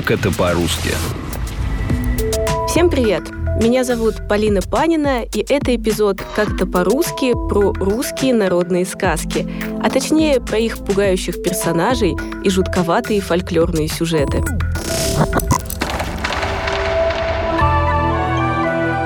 Как это по-русски? Всем привет! Меня зовут Полина Панина, и это эпизод «Как-то по-русски» про русские народные сказки, а точнее про их пугающих персонажей и жутковатые фольклорные сюжеты.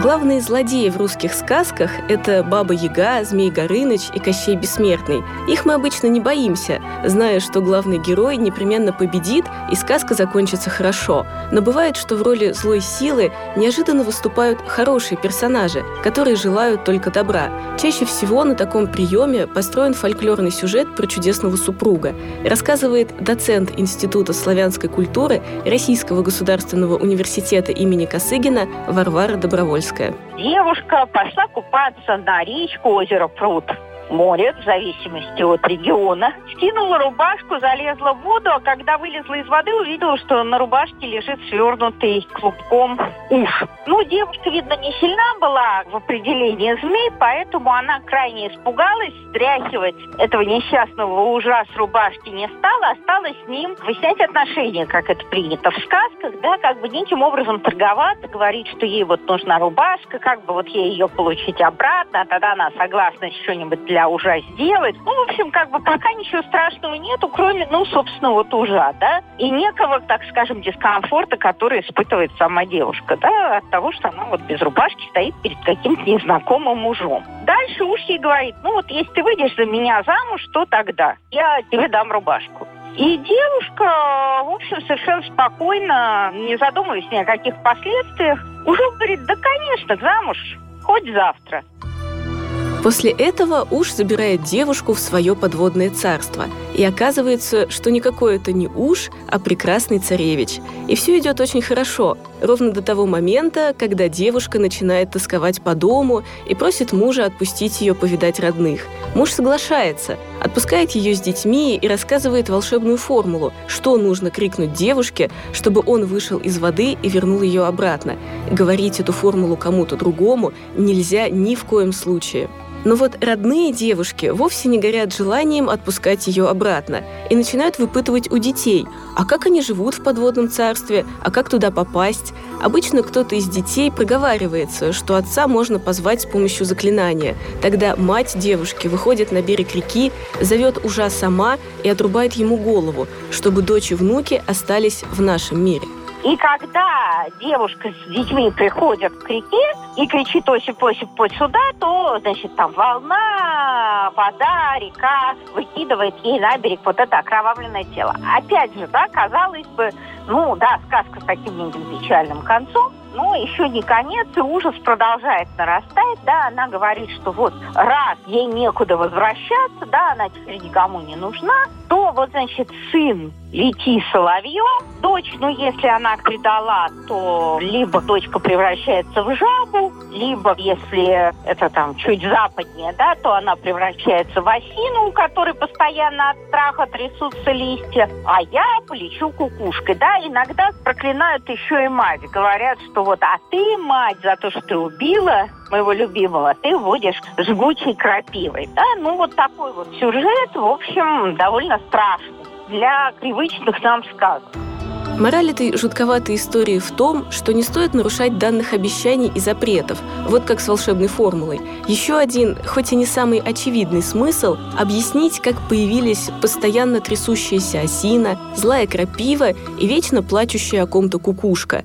Главные злодеи в русских сказках – это Баба Яга, Змей Горыныч и Кощей Бессмертный. Их мы обычно не боимся, зная, что главный герой непременно победит и сказка закончится хорошо. Но бывает, что в роли злой силы неожиданно выступают хорошие персонажи, которые желают только добра. Чаще всего на таком приеме построен фольклорный сюжет про чудесного супруга. Рассказывает доцент Института славянской культуры Российского государственного университета имени Косыгина Варвара Добровольская. Кировская. Девушка пошла купаться на речку, озеро Пруд море, в зависимости от региона. Скинула рубашку, залезла в воду, а когда вылезла из воды, увидела, что на рубашке лежит свернутый клубком уж. Ну, девушка, видно, не сильна была в определении змей, поэтому она крайне испугалась, стряхивать этого несчастного ужа с рубашки не стала, стала с ним выяснять отношения, как это принято в сказках, да, как бы неким образом торговаться, говорить, что ей вот нужна рубашка, как бы вот ей ее получить обратно, а тогда она согласна что-нибудь для для ужа сделать. Ну, в общем, как бы пока ничего страшного нету, кроме, ну, собственно, вот ужа, да, и некого, так скажем, дискомфорта, который испытывает сама девушка, да, от того, что она вот без рубашки стоит перед каким-то незнакомым мужом. Дальше уж ей говорит, ну, вот если ты выйдешь за меня замуж, что тогда? Я тебе дам рубашку. И девушка, в общем, совершенно спокойно, не задумываясь ни о каких последствиях, уже говорит, да, конечно, замуж, хоть завтра. После этого Уж забирает девушку в свое подводное царство. И оказывается, что никакой это не Уж, а прекрасный царевич. И все идет очень хорошо, ровно до того момента, когда девушка начинает тосковать по дому и просит мужа отпустить ее повидать родных. Муж соглашается, отпускает ее с детьми и рассказывает волшебную формулу, что нужно крикнуть девушке, чтобы он вышел из воды и вернул ее обратно. Говорить эту формулу кому-то другому нельзя ни в коем случае. Но вот родные девушки вовсе не горят желанием отпускать ее обратно и начинают выпытывать у детей, а как они живут в подводном царстве, а как туда попасть. Обычно кто-то из детей проговаривается, что отца можно позвать с помощью заклинания. Тогда мать девушки выходит на берег реки, зовет ужа сама и отрубает ему голову, чтобы дочь и внуки остались в нашем мире. И когда девушка с детьми приходит к реке и кричит «Осип, Осип, путь сюда», то, значит, там волна, вода, река выкидывает ей на берег вот это окровавленное тело. Опять же, да, казалось бы, ну да, сказка с таким неким печальным концом, но еще не конец, и ужас продолжает нарастать. Да, она говорит, что вот раз ей некуда возвращаться, да, она теперь никому не нужна, то вот, значит, сын лети соловьем, дочь, ну, если она предала, то либо дочка превращается в жабу, либо, если это там чуть западнее, да, то она превращается в осину, у которой постоянно от страха трясутся листья, а я полечу кукушкой, да, иногда проклинают еще и мать, говорят, что вот, а ты, мать, за то, что ты убила моего любимого, ты будешь жгучей крапивой, да, ну, вот такой вот сюжет, в общем, довольно страшный для привычных нам сказок. Мораль этой жутковатой истории в том, что не стоит нарушать данных обещаний и запретов, вот как с волшебной формулой. Еще один, хоть и не самый очевидный смысл – объяснить, как появились постоянно трясущаяся осина, злая крапива и вечно плачущая о ком-то кукушка.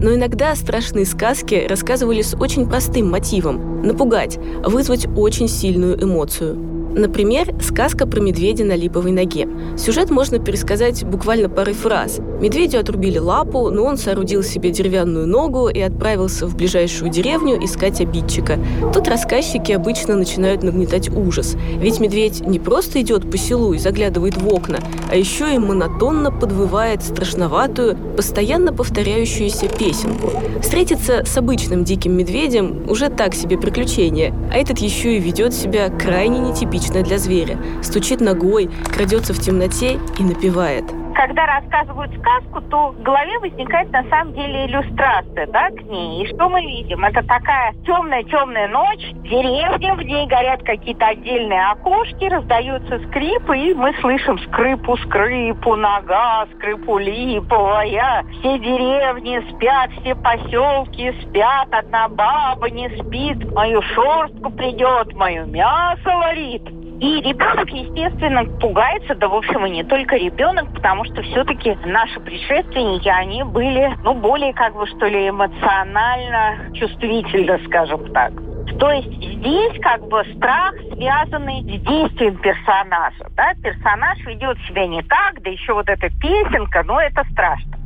Но иногда страшные сказки рассказывали с очень простым мотивом – напугать, вызвать очень сильную эмоцию – Например, сказка про медведя на липовой ноге. Сюжет можно пересказать буквально парой фраз. Медведю отрубили лапу, но он соорудил себе деревянную ногу и отправился в ближайшую деревню искать обидчика. Тут рассказчики обычно начинают нагнетать ужас. Ведь медведь не просто идет по селу и заглядывает в окна, а еще и монотонно подвывает страшноватую, постоянно повторяющуюся песенку. Встретиться с обычным диким медведем уже так себе приключение, а этот еще и ведет себя крайне нетипично типичное для зверя. Стучит ногой, крадется в темноте и напевает. Когда рассказывают сказку, то в голове возникает на самом деле иллюстрация, да, к ней. И что мы видим? Это такая темная-темная ночь, деревня, в ней горят какие-то отдельные окошки, раздаются скрипы, и мы слышим скрипу-скрипу, нога, скрипу липовая. Все деревни спят, все поселки спят, одна баба не спит, мою шорстку придет, мое мясо варит. И ребенок, естественно, пугается, да, в общем, и не только ребенок, потому что все-таки наши предшественники, они были, ну, более, как бы, что ли, эмоционально чувствительны, скажем так. То есть здесь как бы страх связанный с действием персонажа. Да? Персонаж ведет себя не так, да еще вот эта песенка, но это страшно.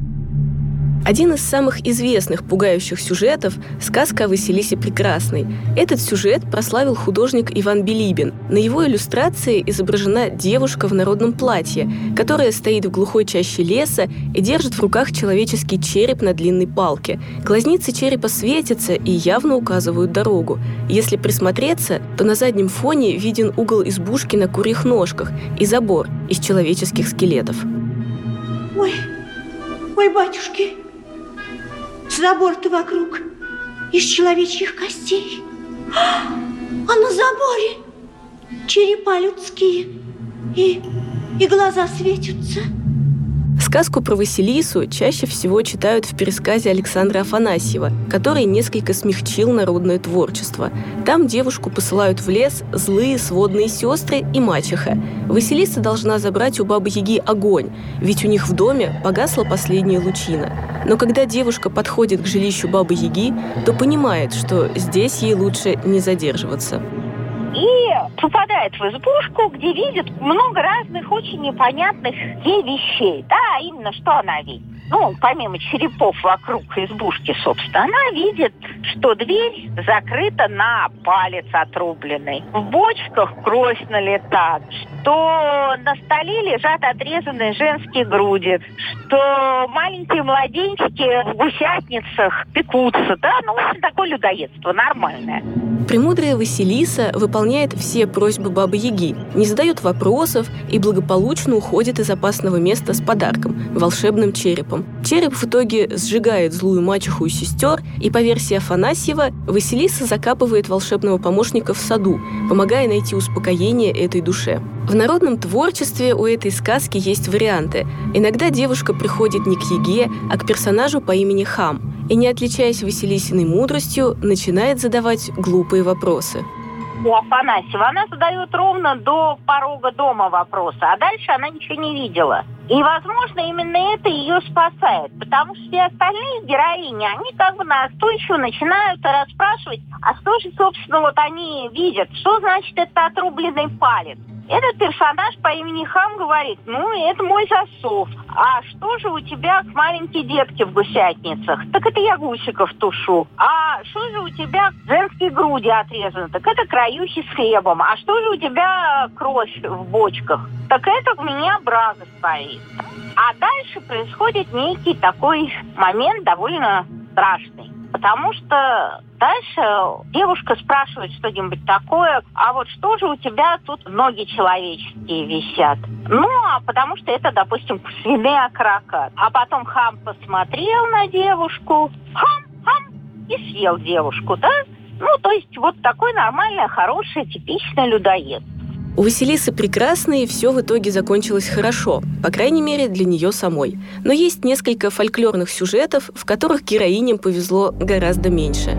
Один из самых известных пугающих сюжетов – сказка о Василисе Прекрасной. Этот сюжет прославил художник Иван Белибин. На его иллюстрации изображена девушка в народном платье, которая стоит в глухой чаще леса и держит в руках человеческий череп на длинной палке. Глазницы черепа светятся и явно указывают дорогу. Если присмотреться, то на заднем фоне виден угол избушки на курьих ножках и забор из человеческих скелетов. Ой, ой, батюшки, Забор-то вокруг из человечьих костей. А на заборе черепа людские и, и глаза светятся. Сказку про Василису чаще всего читают в пересказе Александра Афанасьева, который несколько смягчил народное творчество. Там девушку посылают в лес злые сводные сестры и мачеха. Василиса должна забрать у бабы Яги огонь, ведь у них в доме погасла последняя лучина. Но когда девушка подходит к жилищу бабы Яги, то понимает, что здесь ей лучше не задерживаться попадает в избушку, где видит много разных очень непонятных ей вещей. Да, именно что она видит. Ну, помимо черепов вокруг избушки, собственно, она видит, что дверь закрыта на палец отрубленный. В бочках кровь налетает, что на столе лежат отрезанные женские груди, что маленькие младенчики в гусятницах пекутся. Да, ну, такое людоедство нормальное. Премудрая Василиса выполняет все просьбы Бабы Яги, не задает вопросов и благополучно уходит из опасного места с подарком – волшебным черепом. Череп в итоге сжигает злую мачеху и сестер, и по версии Афанасьева Василиса закапывает волшебного помощника в саду, помогая найти успокоение этой душе. В народном творчестве у этой сказки есть варианты. Иногда девушка приходит не к Еге, а к персонажу по имени Хам – и, не отличаясь Василисиной мудростью, начинает задавать глупые вопросы. У Афанасьева она задает ровно до порога дома вопросы, а дальше она ничего не видела. И, возможно, именно это ее спасает, потому что все остальные героини, они как бы настойчиво начинают расспрашивать, а что же, собственно, вот они видят, что значит это отрубленный палец. Этот персонаж по имени Хам говорит, ну, это мой засов. А что же у тебя маленькие детки в гусятницах? Так это я гусиков тушу. А что же у тебя женские груди отрезаны? Так это краюхи с хлебом. А что же у тебя кровь в бочках? Так это у меня брага стоит. А дальше происходит некий такой момент довольно страшный. Потому что дальше девушка спрашивает что-нибудь такое, а вот что же у тебя тут ноги человеческие висят? Ну, а потому что это, допустим, свиные окрока. А потом хам посмотрел на девушку, хам, хам, и съел девушку, да? Ну, то есть вот такой нормальный, хороший, типичный людоед. У Василисы Прекрасной все в итоге закончилось хорошо, по крайней мере для нее самой. Но есть несколько фольклорных сюжетов, в которых героиням повезло гораздо меньше.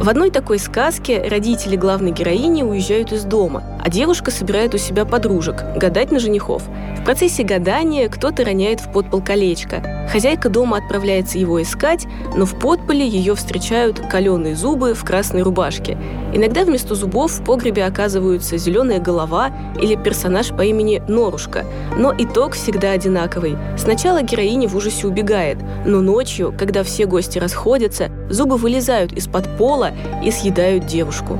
В одной такой сказке родители главной героини уезжают из дома, а девушка собирает у себя подружек гадать на женихов. В процессе гадания кто-то роняет в подпол колечко. Хозяйка дома отправляется его искать, но в подполе ее встречают каленые зубы в красной рубашке. Иногда вместо зубов в погребе оказываются зеленая голова или персонаж по имени Норушка. Но итог всегда одинаковый. Сначала героиня в ужасе убегает, но ночью, когда все гости расходятся, зубы вылезают из-под пола и съедают девушку.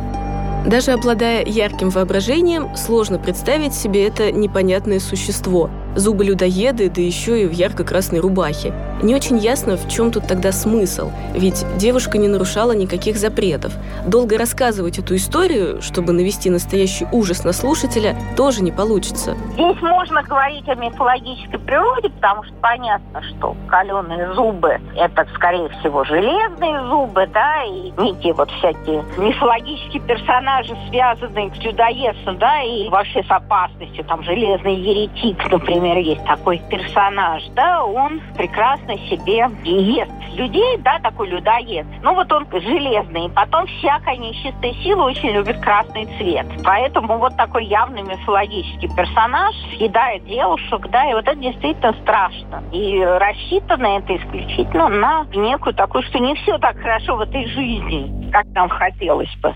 Даже обладая ярким воображением, сложно представить себе это непонятное существо. Зубы людоеды, да еще и в ярко-красной рубахе. Не очень ясно, в чем тут тогда смысл, ведь девушка не нарушала никаких запретов. Долго рассказывать эту историю, чтобы навести настоящий ужас на слушателя, тоже не получится. Здесь можно говорить о мифологической природе, потому что понятно, что каленые зубы – это, скорее всего, железные зубы, да, и некие вот всякие мифологические персонажи, связанные с людоедством, да, и вообще с опасностью, там, железный еретик, например, есть такой персонаж, да, он прекрасно себе ест людей, да, такой людоед. Ну вот он железный, потом всякая нечистая сила очень любит красный цвет. Поэтому вот такой явный мифологический персонаж съедает девушек, да, и вот это действительно страшно. И рассчитано это исключительно на некую такую, что не все так хорошо в этой жизни, как нам хотелось бы.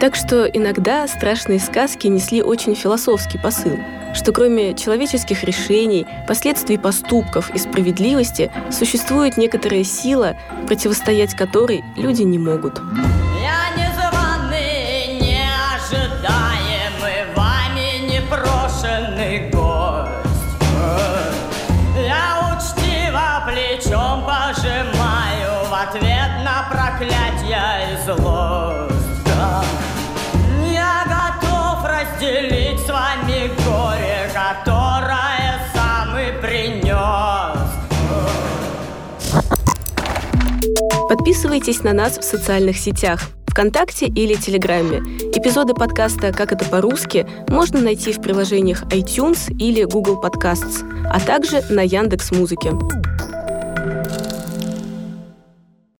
Так что иногда страшные сказки несли очень философский посыл, что кроме человеческих решений, последствий поступков и справедливости существует некоторая сила, противостоять которой люди не могут. Подписывайтесь на нас в социальных сетях ВКонтакте или Телеграме. Эпизоды подкаста «Как это по-русски» можно найти в приложениях iTunes или Google Podcasts, а также на Яндекс Музыке.